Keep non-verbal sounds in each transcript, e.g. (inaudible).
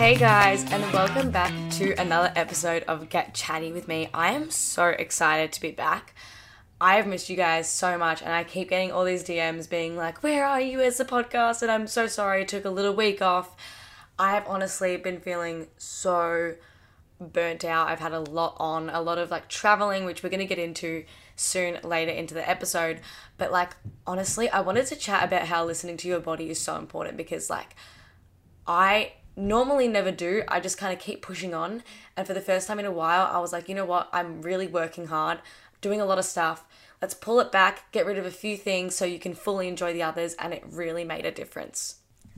Hey guys, and welcome back to another episode of Get Chatty with me. I am so excited to be back. I have missed you guys so much, and I keep getting all these DMs being like, Where are you as a podcast? And I'm so sorry I took a little week off. I have honestly been feeling so burnt out. I've had a lot on, a lot of like traveling, which we're going to get into soon later into the episode. But like, honestly, I wanted to chat about how listening to your body is so important because, like, I normally never do. I just kind of keep pushing on. And for the first time in a while, I was like, you know what? I'm really working hard, doing a lot of stuff. Let's pull it back, get rid of a few things so you can fully enjoy the others. And it really made a difference.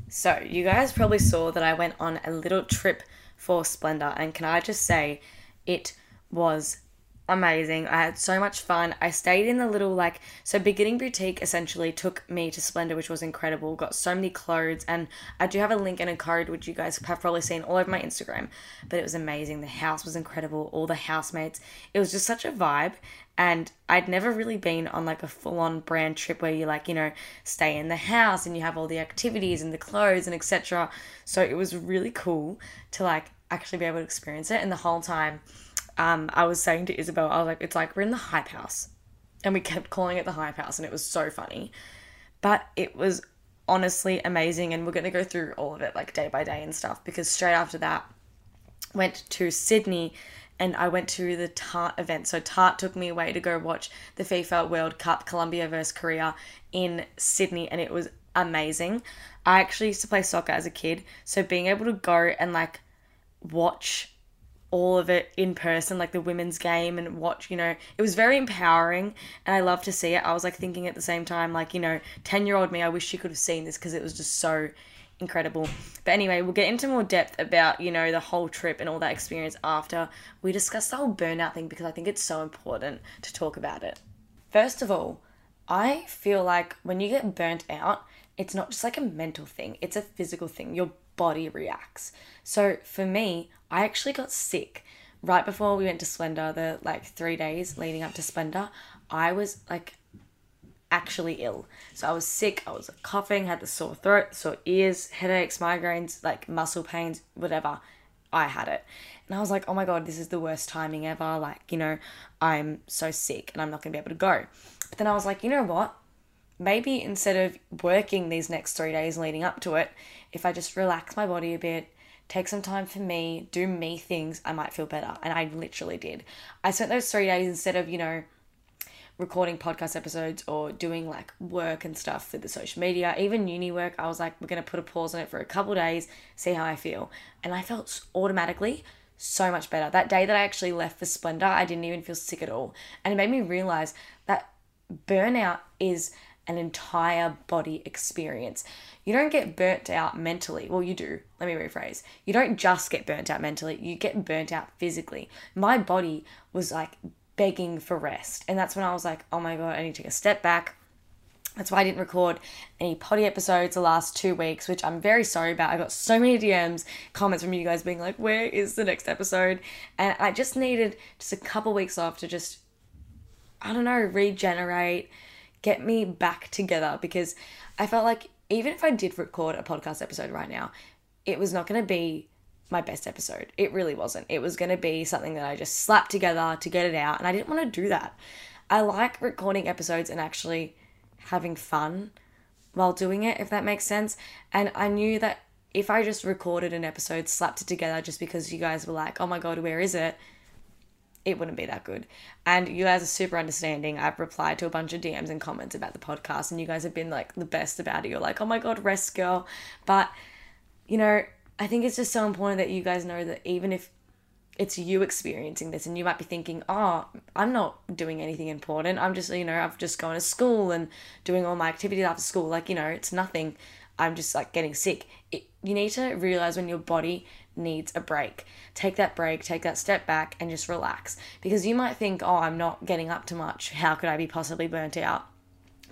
So, you guys probably saw that I went on a little trip for Splendour. And can I just say, it was amazing. I had so much fun. I stayed in the little like so beginning boutique essentially took me to Splendour, which was incredible. Got so many clothes and I do have a link and a code which you guys have probably seen all over my Instagram. But it was amazing. The house was incredible. All the housemates. It was just such a vibe. And I'd never really been on like a full on brand trip where you like, you know, stay in the house and you have all the activities and the clothes and etc. So it was really cool to like actually be able to experience it. And the whole time um, I was saying to Isabel, I was like, it's like we're in the hype house. And we kept calling it the hype house, and it was so funny. But it was honestly amazing, and we're going to go through all of it like day by day and stuff because straight after that, went to Sydney and I went to the Tarte event. So Tarte took me away to go watch the FIFA World Cup Colombia versus Korea in Sydney and it was amazing. I actually used to play soccer as a kid, so being able to go and like watch all of it in person, like the women's game, and watch, you know, it was very empowering and I love to see it. I was like thinking at the same time, like, you know, 10 year old me, I wish she could have seen this because it was just so incredible. But anyway, we'll get into more depth about, you know, the whole trip and all that experience after we discuss the whole burnout thing because I think it's so important to talk about it. First of all, I feel like when you get burnt out, it's not just like a mental thing, it's a physical thing. Your body reacts. So for me, I actually got sick right before we went to Splendour, the like three days leading up to Splendour. I was like actually ill. So I was sick, I was coughing, had the sore throat, sore ears, headaches, migraines, like muscle pains, whatever. I had it. And I was like, oh my God, this is the worst timing ever. Like, you know, I'm so sick and I'm not going to be able to go. But then I was like, you know what? Maybe instead of working these next three days leading up to it, if I just relax my body a bit, take some time for me, do me things, I might feel better. And I literally did. I spent those three days instead of, you know, recording podcast episodes or doing like work and stuff for the social media, even uni work, I was like, we're to put a pause on it for a couple days, see how I feel. And I felt automatically so much better. That day that I actually left for Splendour, I didn't even feel sick at all. And it made me realize that burnout is an entire body experience. You don't get burnt out mentally. Well, you do. Let me rephrase. You don't just get burnt out mentally, you get burnt out physically. My body was like begging for rest. And that's when I was like, oh my God, I need to take a step back. That's why I didn't record any poddy episodes the last two weeks, which I'm very sorry about. I got so many DMs, comments from you guys being like, where is the next episode? And I just needed just a couple weeks off to just, I don't know, regenerate, get me back together because I felt like even if I did record a podcast episode right now, it was not going to be my best episode. It really wasn't. It was going to be something that I just slapped together to get it out, and I didn't want to do that. I like recording episodes and actually having fun while doing it, if that makes sense. And I knew that if I just recorded an episode, slapped it together just because you guys were like, oh my god, where is it? It wouldn't be that good. And you guys are super understanding. I've replied to a bunch of DMs and comments about the podcast, and you guys have been like the best about it. You're like, oh my God, rest girl. But, you know, I think it's just so important that you guys know that even if it's you experiencing this and you might be thinking, oh, I'm not doing anything important. I'm just, you know, I've just gone to school and doing all my activities after school. Like, you know, it's nothing. I'm just like getting sick. It, you need to realize when your body needs a break. Take that break, take that step back, and just relax. Because you might think, oh, I'm not getting up to much. How could I be possibly burnt out?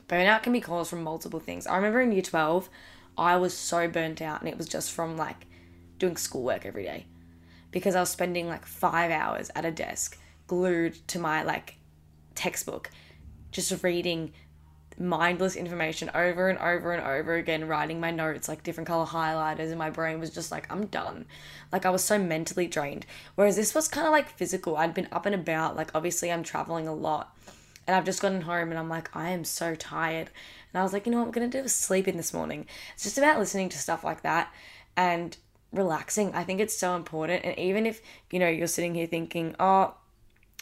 Burnout can be caused from multiple things. I remember in year 12, I was so burnt out, and it was just from like doing schoolwork every day because I was spending like five hours at a desk glued to my like textbook, just reading mindless information over and over and over again, writing my notes, like different color highlighters, and my brain was just like, I'm done. Like I was so mentally drained. Whereas this was kind of like physical. I'd been up and about, like obviously I'm traveling a lot. And I've just gotten home and I'm like, I am so tired. And I was like, you know what I'm gonna do is sleep in this morning. It's just about listening to stuff like that and relaxing. I think it's so important. And even if, you know, you're sitting here thinking, oh,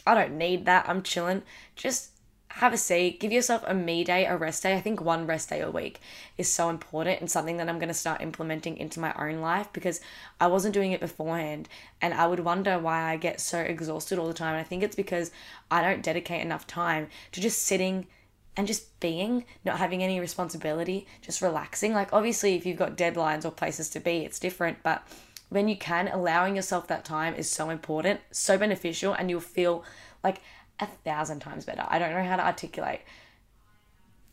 I don't need that, I'm chilling, just have a seat, give yourself a me day, a rest day. I think one rest day a week is so important and something that I'm going to start implementing into my own life because I wasn't doing it beforehand and I would wonder why I get so exhausted all the time. And I think it's because I don't dedicate enough time to just sitting and just being, not having any responsibility, just relaxing. Like, obviously, if you've got deadlines or places to be, it's different, but when you can, allowing yourself that time is so important, so beneficial, and you'll feel like a thousand times better. I don't know how to articulate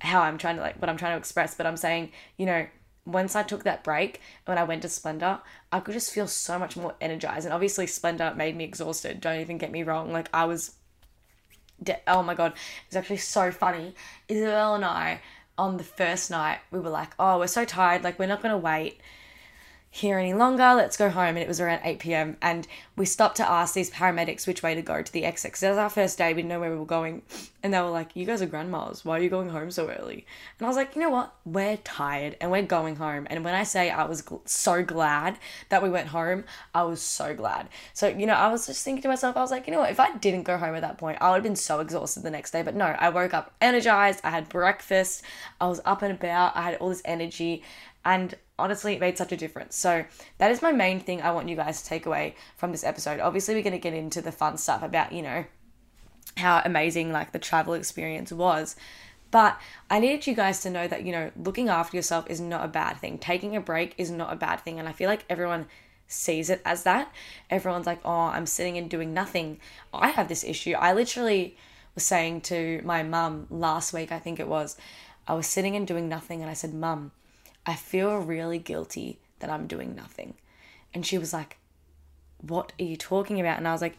how I'm trying to like what I'm trying to express, but I'm saying, you know, once I took that break when I went to Splendour, I could just feel so much more energized. And obviously, Splendour made me exhausted. Don't even get me wrong. Like, I was, de- oh my God, it's actually so funny. Isabel and I, on the first night, we were like, oh, we're so tired. Like, we're not going to wait here any longer. Let's go home. And it was around 8 p.m. And we stopped to ask these paramedics which way to go to the exit. Because it was our first day. We didn't know where we were going. And they were like, You guys are grandmas. Why are you going home so early? And I was like, You know what? We're tired and we're going home. And when I say I was gl- so glad that we went home, I was so glad. So, you know, I was just thinking to myself, I was like, You know what? If I didn't go home at that point, I would have been so exhausted the next day. But no, I woke up energized. I had breakfast. I was up and about. I had all this energy. And honestly, it made such a difference. So, that is my main thing I want you guys to take away from this episode. Obviously, we're going to get into the fun stuff about, you know, how amazing like the travel experience was. But I needed you guys to know that, you know, looking after yourself is not a bad thing. Taking a break is not a bad thing. And I feel like everyone sees it as that. Everyone's like, oh, I'm sitting and doing nothing. I have this issue. I literally was saying to my mum last week, I think it was, I was sitting and doing nothing. And I said, Mum, I feel really guilty that I'm doing nothing. And she was like, What are you talking about? And I was like,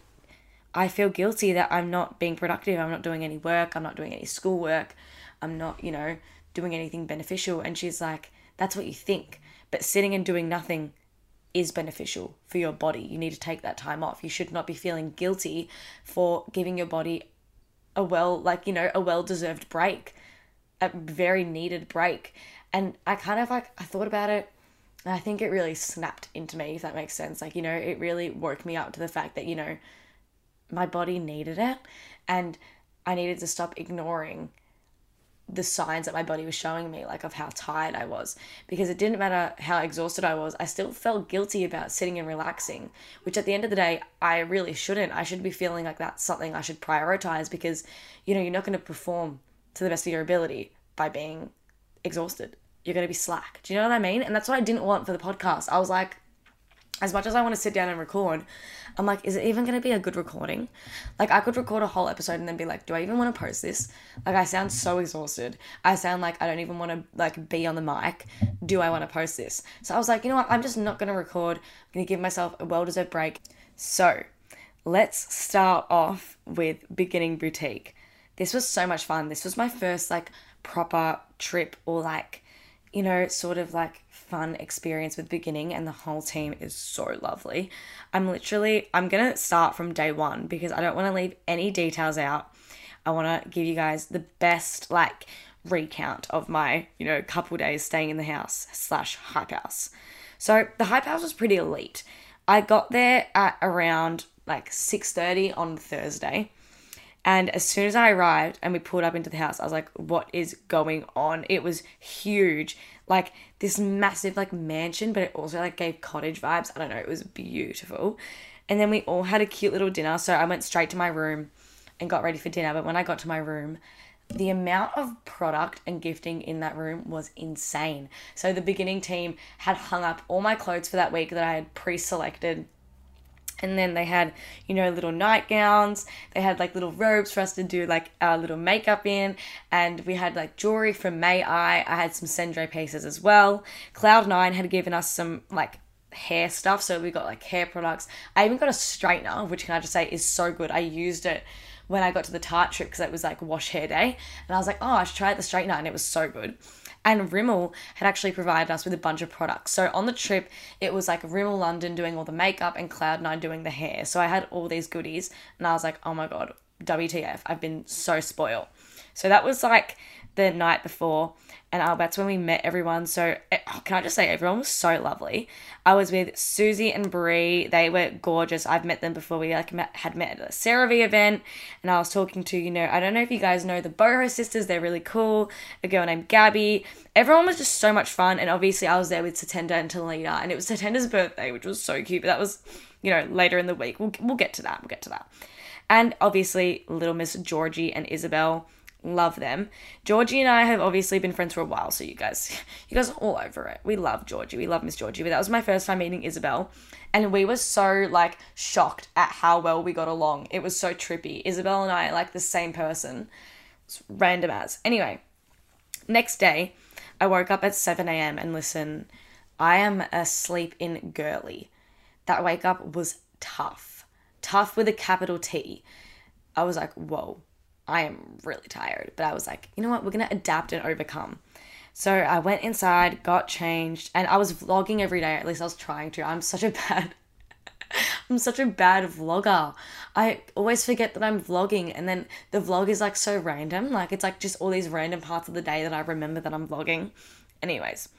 I feel guilty that I'm not being productive. I'm not doing any work. I'm not doing any schoolwork. I'm not, you know, doing anything beneficial. And she's like, That's what you think. But sitting and doing nothing is beneficial for your body. You need to take that time off. You should not be feeling guilty for giving your body a well, like, you know, a well deserved break, a very needed break. And I kind of like, I thought about it and I think it really snapped into me, if that makes sense. Like, you know, it really woke me up to the fact that, you know, my body needed it and I needed to stop ignoring the signs that my body was showing me, like of how tired I was. Because it didn't matter how exhausted I was, I still felt guilty about sitting and relaxing, which at the end of the day, I really shouldn't. I should be feeling like that's something I should prioritize because, you know, you're not going to perform to the best of your ability by being exhausted you're going to be slack. Do you know what I mean? And that's what I didn't want for the podcast. I was like, as much as I want to sit down and record, I'm like, is it even going to be a good recording? Like, I could record a whole episode and then be like, do I even want to post this? Like, I sound so exhausted. I sound like I don't even want to like be on the mic. Do I want to post this? So I was like, you know what? I'm just not going to record. I'm going to give myself a well-deserved break. So, let's start off with beginning boutique. This was so much fun. This was my first like proper trip or like you know, sort of like fun experience with beginning and the whole team is so lovely. I'm literally I'm going to start from day 1 because I don't want to leave any details out. I want to give you guys the best like recount of my, you know, couple days staying in the house slash hype house. So the hype house was pretty elite. I got there at around like 6:30 on Thursday. And as soon as I arrived and we pulled up into the house, I was like, what is going on? It was huge. Like this massive like mansion, but it also like gave cottage vibes. I don't know, it was beautiful. And then we all had a cute little dinner. So I went straight to my room and got ready for dinner. But when I got to my room, the amount of product and gifting in that room was insane. So the beginning team had hung up all my clothes for that week that I had pre-selected and then they had, you know, little nightgowns. They had like little robes for us to do like our little makeup in. And we had like jewelry from May I. I had some Cendré pieces as well. Cloud9 had given us some like hair stuff. So we got like hair products. I even got a straightener, which can I just say is so good. I used it when I got to the Tarte trip because it was like wash hair day. And I was like, oh, I should try the straightener. And it was so good. And Rimmel had actually provided us with a bunch of products. So on the trip, it was like Rimmel London doing all the makeup and Cloud9 doing the hair. So I had all these goodies and I was like, oh my God, WTF, I've been so spoiled. So that was like the night before and uh, that's when we met everyone. So eh, can I just say, everyone was so lovely. I was with Susie and Brie. They were gorgeous. I've met them before. We like met, had met at a CeraVe event, and I was talking to you know I don't know if you guys know the Boho sisters. They're really cool. A girl named Gabby. Everyone was just so much fun, and obviously I was there with Satenda and Talita, and it was Satenda's birthday, which was so cute. But that was you know later in the week. We'll we'll get to that. We'll get to that. And obviously, little Miss Georgie and Isabel love them. Georgie and I have obviously been friends for a while, so you guys, (laughs) you guys are all over it. We love Georgie. We love Miss Georgie. But that was my first time meeting Isabel, and we were so like shocked at how well we got along. It was so trippy. Isabel and I are like the same person. It's random as. Anyway, next day, I woke up at 7 a.m. and listen, I am asleep in girly. That wake up was tough. Tough with a capital T. I was like, whoa I am really tired. But I was like, you know what? We're going to adapt and overcome. So I went inside, got changed, and I was vlogging every day. At least I was trying to. I'm such a (laughs) bad. I'm such a bad vlogger. I always forget that I'm vlogging, and then the vlog is like so random. Like, it's like just all these random parts of the day that I remember that I'm vlogging. Anyways,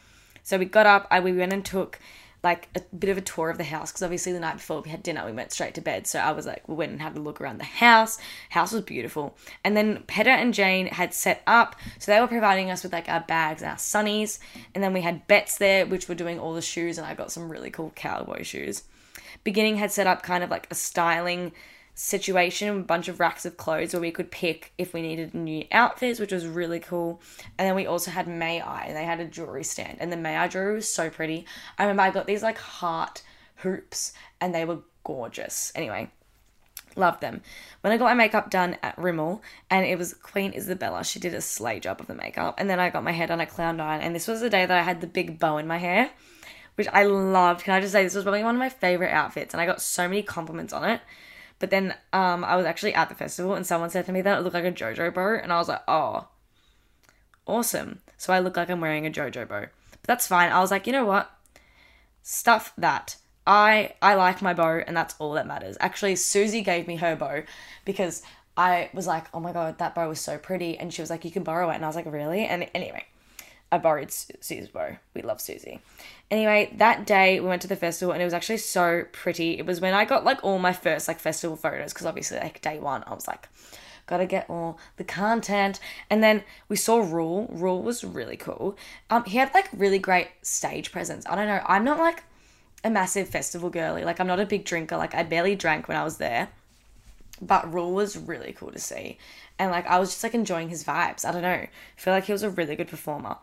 so we got up, I, we went and took like a bit of a tour of the house because obviously the night before we had dinner we went straight to bed. So i was like we went and had a look around the house. House was beautiful. And then Peta and Jain had set up so they were providing us with like our bags and our sunnies. And then we had Betts there which were doing all the shoes and i got some really cool cowboy shoes. Beginning had set up kind of like a styling situation, a bunch of racks of clothes where we could pick if we needed new outfits, which was really cool. And then we also had May Eye, and they had a jewelry stand, and the May Eye jewelry was so pretty. I remember I got these like heart hoops, and they were gorgeous. Anyway, loved them. When I got my makeup done at Rimmel, and it was Queen Isabella, she did a slay job of the makeup. And then I got my hair done at Cloud9, and this was the day that I had the big bow in my hair, which I loved. Can I just say, this was probably one of my favorite outfits, and I got so many compliments on it. But then um, I was actually at the festival and someone said to me that it looked like a JoJo bow, and I was like, oh, awesome. So I look like I'm wearing a JoJo bow. But that's fine. I was like, you know what? Stuff that. I I like my bow and that's all that matters. Actually, Susie gave me her bow because I was like, oh my god, that bow was so pretty. And she was like, you can borrow it. And I was like, really? And anyway, I borrowed Susie's bow. We love Susie. Anyway, that day we went to the festival and it was actually so pretty. It was when I got like all my first like festival photos because obviously like day one I was like, gotta get all the content. And then we saw Ruel. Ruel was really cool. Um, he had like really great stage presence. I don't know. I'm not like a massive festival girly. Like I'm not a big drinker. Like I barely drank when I was there. But Ruel was really cool to see. And like I was just like enjoying his vibes. I don't know. I feel like he was a really good performer.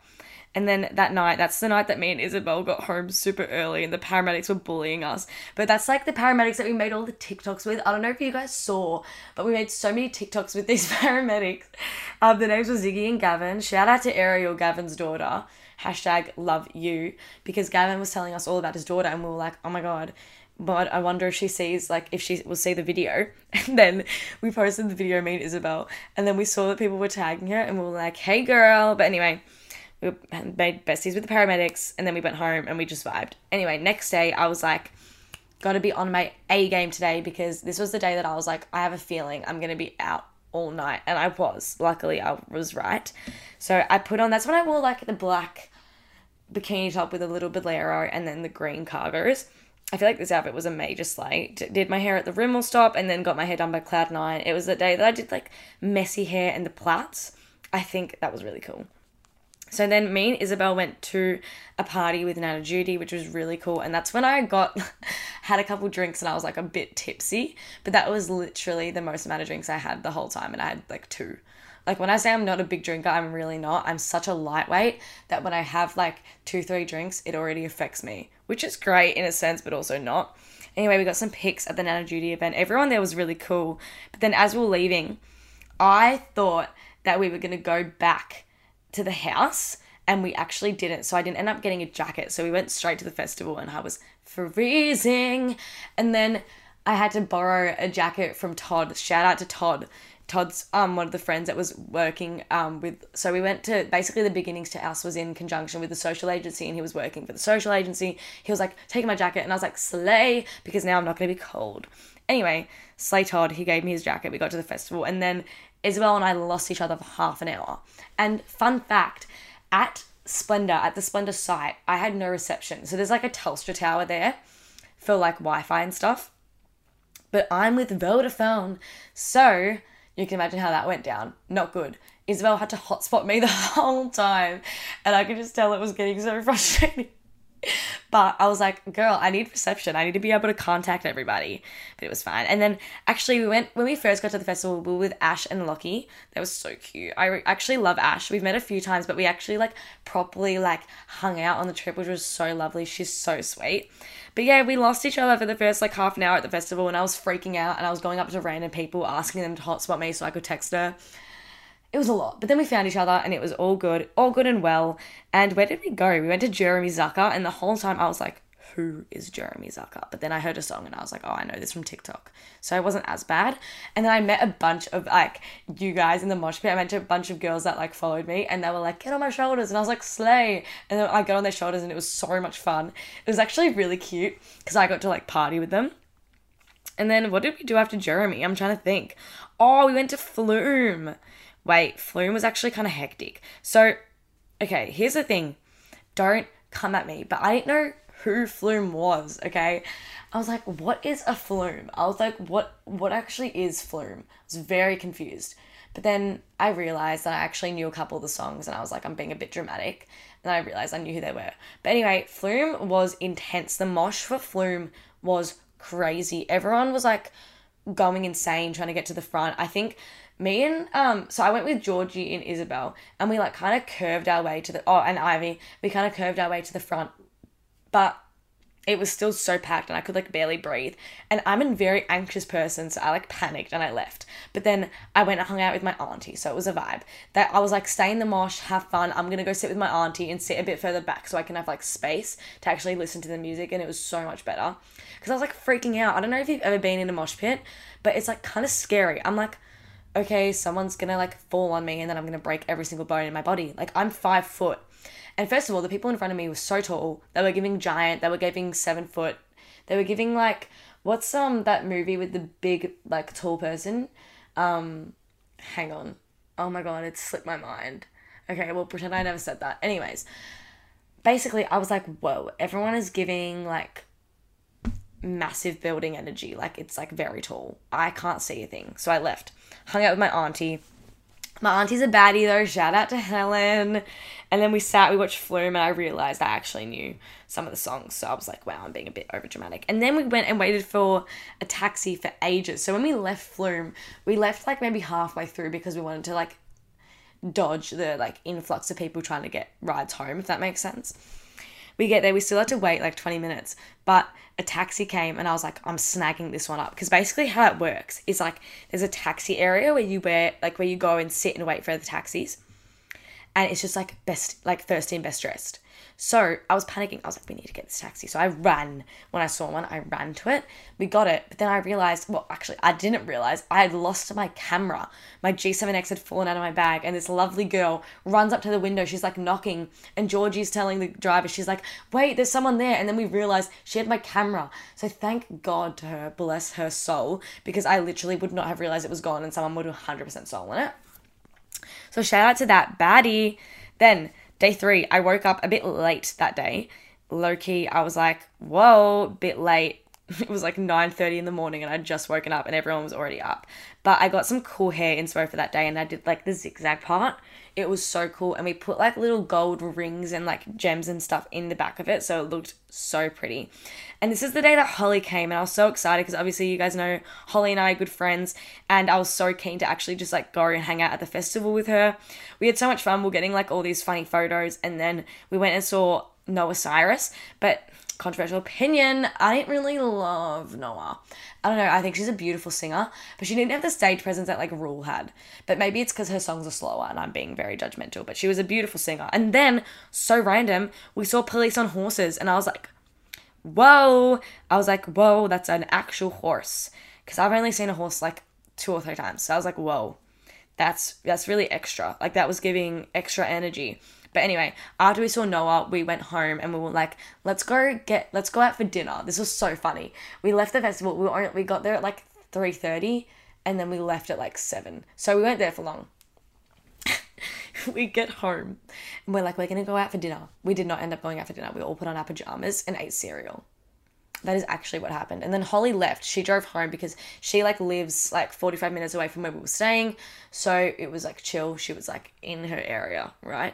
And then that night, that's the night that me and Isabel got home super early and the paramedics were bullying us. But that's like the paramedics that we made all the TikToks with. I don't know if you guys saw, but we made so many TikToks with these (laughs) paramedics. Um, the names were Ziggy and Gavin. Shout out to Ariel, Gavin's daughter. Hashtag love you. Because Gavin was telling us all about his daughter and we were like, oh my God, but I wonder if she sees like if she will see the video. (laughs) And then we posted the video, me and Isabel, and then we saw that people were tagging her, and we were like, "Hey, girl!" But anyway, we made besties with the paramedics, and then we went home and we just vibed. Anyway, next day I was like, "Gotta be on my A game today," because this was the day that I was like, "I have a feeling I'm gonna be out all night," and I was. Luckily, I was right. So I put on. That's when I wore like the black bikini top with a little bolero and then the green cargos I feel like this outfit was a major slay. Did my hair at the Rimmel stop and then got my hair done by Cloud9. It was the day that I did like messy hair and the plaits. I think that was really cool. So then me and Isabel went to a party with Nana Judy, which was really cool. And that's when I got (laughs) had a couple drinks and I was like a bit tipsy. But that was literally the most amount of drinks I had the whole time, and I had like two. Like when I say I'm not a big drinker, I'm really not. I'm such a lightweight that when I have like two, three drinks, it already affects me, which is great in a sense, but also not. Anyway, we got some pics at the Nana Judy event. Everyone there was really cool. But then as we are leaving, I thought that we were going to go back to the house and we actually didn't. So I didn't end up getting a jacket. So we went straight to the festival and I was freezing. And then I had to borrow a jacket from Todd. Shout out to Todd Todd's um one of the friends that was working um with so we went to basically the beginnings to us was in conjunction with the social agency and he was working for the social agency. He was like taking my jacket and I was like slay because now I'm not gonna be cold. Anyway, Slay Todd, he gave me his jacket. We got to the festival and then Isabel and I lost each other for half an hour. And fun fact, at Splendour, at the Splendour site, I had no reception. So there's like a Telstra tower there for like Wi-Fi and stuff. But I'm with Vodafone. So you can imagine how that went down. Not good. Isabel had to hotspot me (laughs) the whole time, and I could just tell it was getting so (laughs) frustrating. But I was like, girl, I need reception. I need to be able to contact everybody. But it was fine. And then actually, we went when we first got to the festival. We were with Ash and Lockie. That was so cute. I re- actually love Ash. We've met a few times, but we actually like properly like hung out on the trip, which was so lovely. She's so sweet. But yeah, we lost each other for the first like half an hour at the festival, and I was freaking out, and I was going up to random people asking them to hotspot me so I could text her. It was a lot, but then we found each other, and it was all good, all good and well. And where did we go? We went to Jeremy Zucker, and the whole time I was like, who is Jeremy Zucker? But then I heard a song and I was like, oh, I know this from TikTok. So it wasn't as bad. And then I met a bunch of like you guys in the mosh pit. I met a bunch of girls that like followed me and they were like, get on my shoulders. And I was like, slay. And then I got on their shoulders and it was so much fun. It was actually really cute because I got to like party with them. And then what did we do after Jeremy? I'm trying to think. Oh, we went to Flume. Wait, Flume was actually kind of hectic. So, okay, here's the thing. Don't come at me, but I didn't know who Flume was, okay? I was like, what is a flume? I was like, what what actually is flume? I was very confused. But then I realized that I actually knew a couple of the songs and I was like, I'm being a bit dramatic. And I realized I knew who they were. But anyway, Flume was intense. The mosh for Flume was crazy. Everyone was like going insane trying to get to the front. I think me and um so I went with Georgie and Isabel and we like kind of curved our way to the oh and Ivy, we kind of curved our way to the front but it was still so packed and I could like barely breathe. And I'm a very anxious person, so I like panicked and I left. But then I went and hung out with my auntie, so it was a vibe. That I was like, stay in the mosh, have fun. I'm gonna go sit with my auntie and sit a bit further back so I can have like space to actually listen to the music, and it was so much better. Because I was like freaking out. I don't know if you've ever been in a mosh pit, but it's like kind of scary. I'm like, okay, someone's gonna like fall on me and then I'm gonna break every single bone in my body. Like I'm five foot and first of all, the people in front of me were so tall. They were giving giant. They were giving seven foot. They were giving like what's um that movie with the big like tall person? Um, hang on. Oh my god, it slipped my mind. Okay, well pretend I never said that. Anyways, basically I was like, whoa, everyone is giving like massive building energy. Like it's like very tall. I can't see a thing. So I left. Hung out with my auntie. My auntie's a baddie though. Shout out to Helen. And then we sat, we watched Flume, and I realized I actually knew some of the songs. So I was like, wow, I'm being a bit over dramatic. And then we went and waited for a taxi for ages. So when we left Flume, we left like maybe halfway through because we wanted to like dodge the like influx of people trying to get rides home, if that makes sense. We get there, we still had to wait like 20 minutes, but a taxi came and I was like, I'm snagging this one up. Because basically how it works is like there's a taxi area where you wear like where you go and sit and wait for the taxis and it's just like best like first in best dressed so i was panicking. I was like we need to get this taxi. So i ran. When i saw one i ran to it. We got it. But then i realized well actually i didn't realize i had lost my camera. My g7x had fallen out of my bag and this lovely girl runs up to the window. She's like knocking and georgie's telling the driver she's like wait there's someone there. And then we realized she had my camera. So thank god to her bless her soul because i literally would not have realized it was gone and someone would have 100% stolen it. So shout out to that baddie. Then day three, I woke up a bit late that day. Low key, I was like, whoa, bit late. (laughs) It was like 9:30 in the morning and I'd just woken up and everyone was already up. But I got some cool hair inspo for that day and I did like the zigzag part. It was so cool and we put like little gold rings and like gems and stuff in the back of it so it looked so pretty. And this is the day that Holly came and I was so excited because obviously you guys know Holly and I are good friends and I was so keen to actually just like go and hang out at the festival with her. We had so much fun. We we're getting like all these funny photos and then we went and saw Noah Cyrus, but controversial opinion, I didn't really love Noah. I don't know, I think she's a beautiful singer, but she didn't have the stage presence that like Ruel had. But maybe it's because her songs are slower and I'm being very judgmental, but she was a beautiful singer. And then, so random, we saw police on horses and I was like, whoa. I was like, whoa, that's an actual horse. Because I've only seen a horse like two or three times. So I was like, whoa, that's that's really extra. Like that was giving extra energy. But anyway, after we saw Noah, we went home and we were like, let's go get let's go out for dinner. This was so funny. We left the festival. We we got there at like three thirty, and then we left at like seven. So we weren't there for long. (laughs) we get home and we're like, we're gonna go out for dinner. We did not end up going out for dinner. We all put on our pajamas and ate cereal. That is actually what happened. And then Holly left. She drove home because she like lives like 45 minutes away from where we were staying. So it was like chill. She was like in her area, right?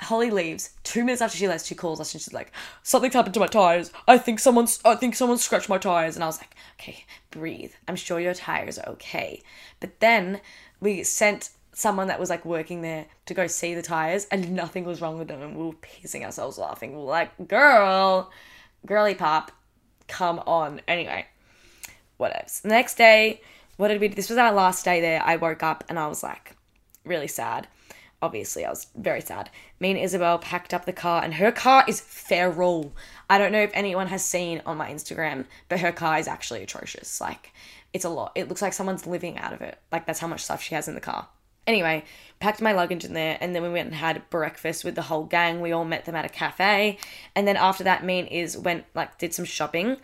Holly leaves. Two minutes after she left, she calls us and she's like, "Something's happened to my tires. I think someone's. I think someone scratched my tires." And I was like, "Okay, breathe. I'm sure your tires are okay." But then we sent someone that was like working there to go see the tires, and nothing was wrong with them, and we were pissing ourselves laughing. We were like, "Girl, girly pop, come on." Anyway, whatever. The next day, what did we? This was our last day there. I woke up and I was like, really sad obviously I was very sad. Me and Isabel packed up the car and her car is feral. I don't know if anyone has seen on my Instagram, but her car is actually atrocious. Like it's a lot. It looks like someone's living out of it. Like that's how much stuff she has in the car. Anyway, packed my luggage in there and then we went and had breakfast with the whole gang. We all met them at a cafe. And then after that, me and Is went like did some shopping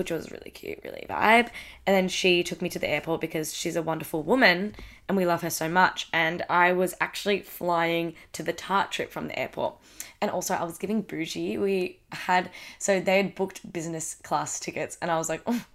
which was really cute, really vibe. And then she took me to the airport because she's a wonderful woman and we love her so much. And I was actually flying to the Tarte trip from the airport. And also, I was giving bougie. We had, so they had booked business class tickets, and I was like, oh,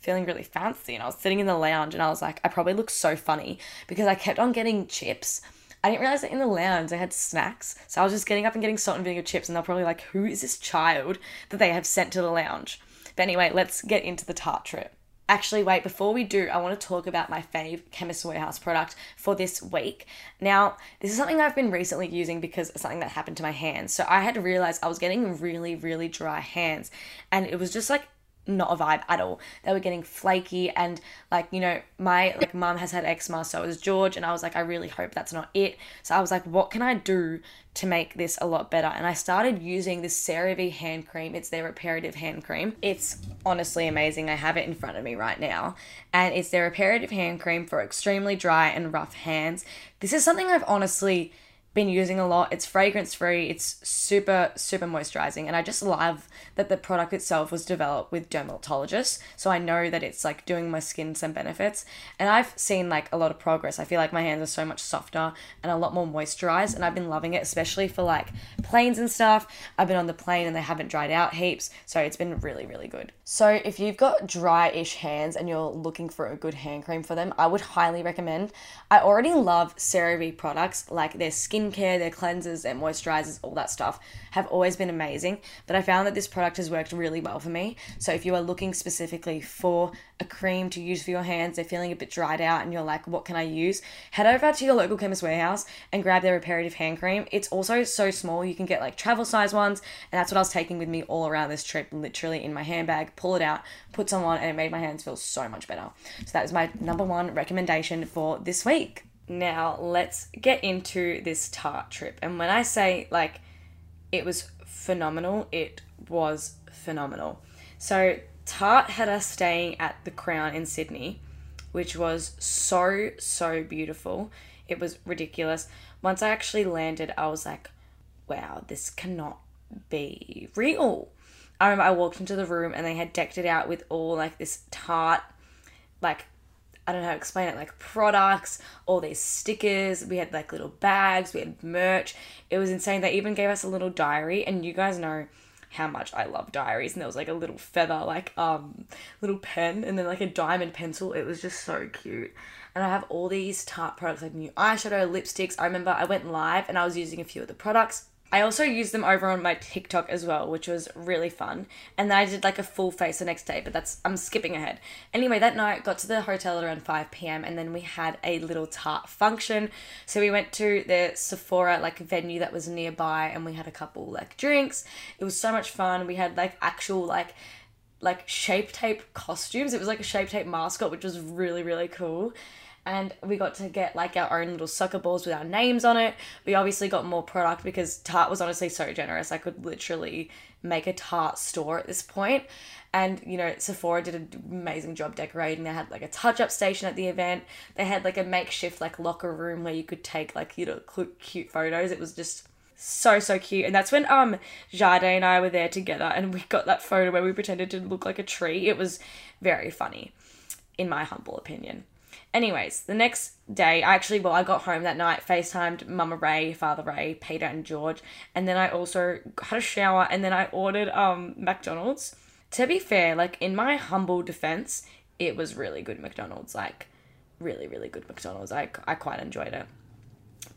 feeling really fancy. And I was sitting in the lounge, and I was like, I probably look so funny because I kept on getting chips. I didn't realize that in the lounge they had snacks. So I was just getting up and getting salt and vinegar chips, and they're probably like, who is this child that they have sent to the lounge? But anyway, let's get into the Tarte trip. Actually, wait, before we do, I want to talk about my fave Chemist Warehouse product for this week. Now, this is something I've been recently using because of something that happened to my hands. So I had to realize I was getting really, really dry hands, and it was just like not a vibe at all. They were getting flaky and like, you know, my like mum has had eczema, so it was George, and I was like, I really hope that's not it. So I was like, what can I do to make this a lot better? And I started using this CeraVe hand cream. It's their reparative hand cream. It's honestly amazing. I have it in front of me right now. And it's their reparative hand cream for extremely dry and rough hands. This is something I've honestly been using a lot. It's fragrance free, it's super, super moisturizing, and I just love that the product itself was developed with dermatologists. So I know that it's like doing my skin some benefits. And I've seen like a lot of progress. I feel like my hands are so much softer and a lot more moisturized, and I've been loving it, especially for like planes and stuff. I've been on the plane and they haven't dried out heaps, so it's been really, really good. So if you've got dry ish hands and you're looking for a good hand cream for them, I would highly recommend. I already love CeraVe products like their skin skincare, their cleansers, their moisturizers, all that stuff have always been amazing. But I found that this product has worked really well for me. So if you are looking specifically for a cream to use for your hands, they're feeling a bit dried out, and you're like, what can I use? Head over to your local chemist warehouse and grab their reparative hand cream. It's also so small, you can get like travel size ones, and that's what I was taking with me all around this trip, literally in my handbag. Pull it out, put some on, and it made my hands feel so much better. So that is my number one recommendation for this week. Now, let's get into this Tarte trip. And when I say like it was phenomenal, it was phenomenal. So, Tarte had us staying at the Crown in Sydney, which was so, so beautiful. It was ridiculous. Once I actually landed, I was like, wow, this cannot be real. I remember I walked into the room and they had decked it out with all like this Tarte like I don't know how to explain it, like products, all these stickers. We had like little bags, we had merch. It was insane. They even gave us a little diary, and you guys know how much I love diaries. And there was like a little feather, like um, little pen, and then like a diamond pencil. It was just so cute. And I have all these Tarte products, like new eyeshadow, lipsticks. I remember I went live and I was using a few of the products I also used them over on my TikTok as well, which was really fun. And then I did like a full face the next day, but that's I'm skipping ahead. Anyway, that night got to the hotel around 5 p.m. and then we had a little Tarte function. So we went to the Sephora like venue that was nearby and we had a couple like drinks. It was so much fun. We had like actual like like shape tape costumes. It was like a shape tape mascot, which was really, really cool. And we got to get like our own little soccer balls with our names on it. We obviously got more product because Tarte was honestly so generous. I could literally make a Tarte store at this point. And you know, Sephora did an amazing job decorating. They had like a touch-up station at the event. They had like a makeshift like locker room where you could take like you know cute photos. It was just so so cute and that's when um Jade and I were there together and we got that photo where we pretended to look like a tree. It was very funny in my humble opinion. Anyways, the next day, I actually, well, I got home that night, FaceTimed Mama Ray, Father Ray, Peter, and George. And then I also had a shower and then I ordered um McDonald's. To be fair, like in my humble defense, it was really good McDonald's. Like, really, really good McDonald's. I, I quite enjoyed it.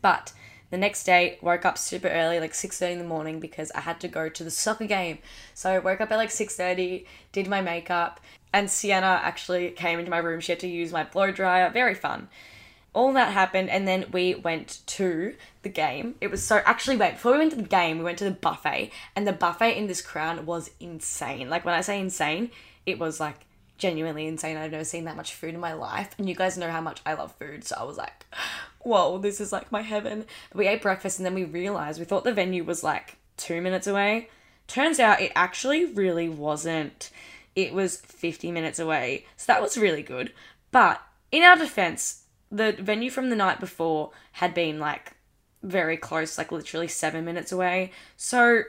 But the next day, woke up super early, like 6.30 in the morning, because I had to go to the soccer game. So I woke up at like 6.30, did my makeup, and Sienna actually came into my room. She had to use my blow dryer. Very fun. All that happened, and then we went to the game. It was so actually wait before we went to the game, we went to the buffet, and the buffet in this crown was insane. Like when I say insane, it was like genuinely insane. I've never seen that much food in my life, and you guys know how much I love food, so I was like, (gasps) whoa, this is like my heaven. We ate breakfast and then we realized we thought the venue was like two minutes away. Turns out it actually really wasn't. It was 50 minutes away. So that was really good. But in our defense, the venue from the night before had been like very close, like literally seven minutes away. So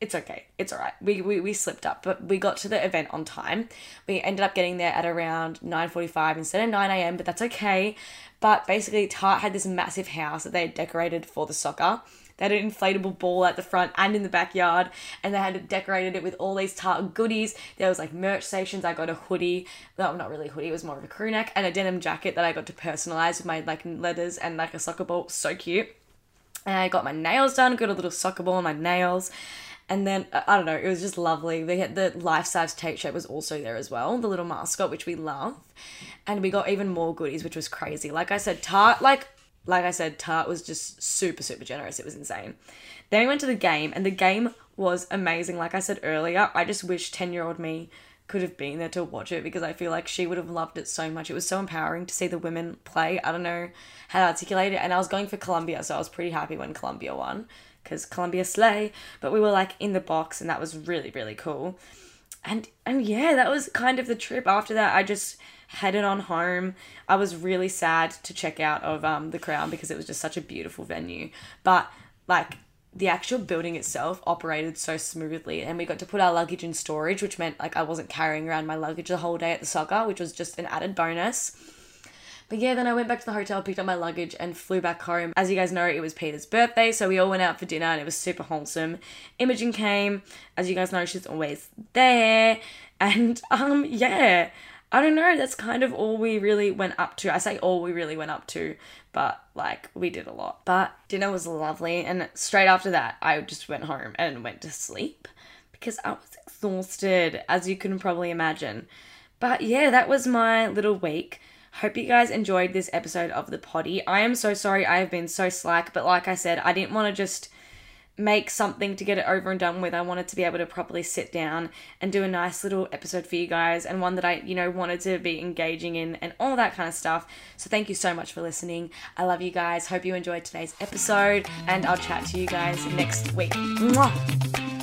it's okay. It's all right. We, we, we slipped up, but we got to the event on time. We ended up getting there at around 9.45 instead of 9 a.m., but that's okay. But basically, Tarte had this massive house that they had decorated for the soccer. They had an inflatable ball at the front and in the backyard, and they had decorated it with all these Tarte goodies. There was like merch stations. I got a hoodie, no, not really a hoodie. It was more of a crew neck and a denim jacket that I got to personalize with my like letters and like a soccer ball. So cute. And I got my nails done. Got a little soccer ball on my nails. And then I don't know, it was just lovely. They had the life size Tate shape was also there as well, the little mascot, which we love. And we got even more goodies, which was crazy. Like I said, Tarte like like I said, Tarte was just super, super generous. It was insane. Then we went to the game, and the game was amazing. Like I said earlier, I just wish 10 year old me could have been there to watch it because I feel like she would have loved it so much. It was so empowering to see the women play. I don't know how to articulate it. And I was going for Colombia, so I was pretty happy when Colombia won because Colombia slay. But we were like in the box, and that was really really cool. And and yeah, that was kind of the trip. After that, I just headed on home. I was really sad to check out of um the Crown because it was just such a beautiful venue. But like the actual building itself operated so smoothly and we got to put our luggage in storage which meant like I wasn't carrying around my luggage the whole day at the soccer which was just an added bonus but yeah, then I went back to the hotel, picked up my luggage, and flew back home. As you guys know, it was Peter's birthday, so we all went out for dinner and it was super wholesome. Imogen came. As you guys know, she's always there. And um, yeah. I don't know, that's kind of all we really went up to. I say all we really went up to, but like we did a lot. But dinner was lovely, and straight after that, I just went home and went to sleep because I was exhausted, as you can probably imagine. But yeah, that was my little week. Hope you guys enjoyed this episode of the poddy. I am so sorry I have been so slack, but like I said, I didn't want to just make something to get it over and done with. I wanted to be able to properly sit down and do a nice little episode for you guys and one that I, you know, wanted to be engaging in and all that kind of stuff. So thank you so much for listening. I love you guys. Hope you enjoyed today's episode and I'll chat to you guys next week. Mwah!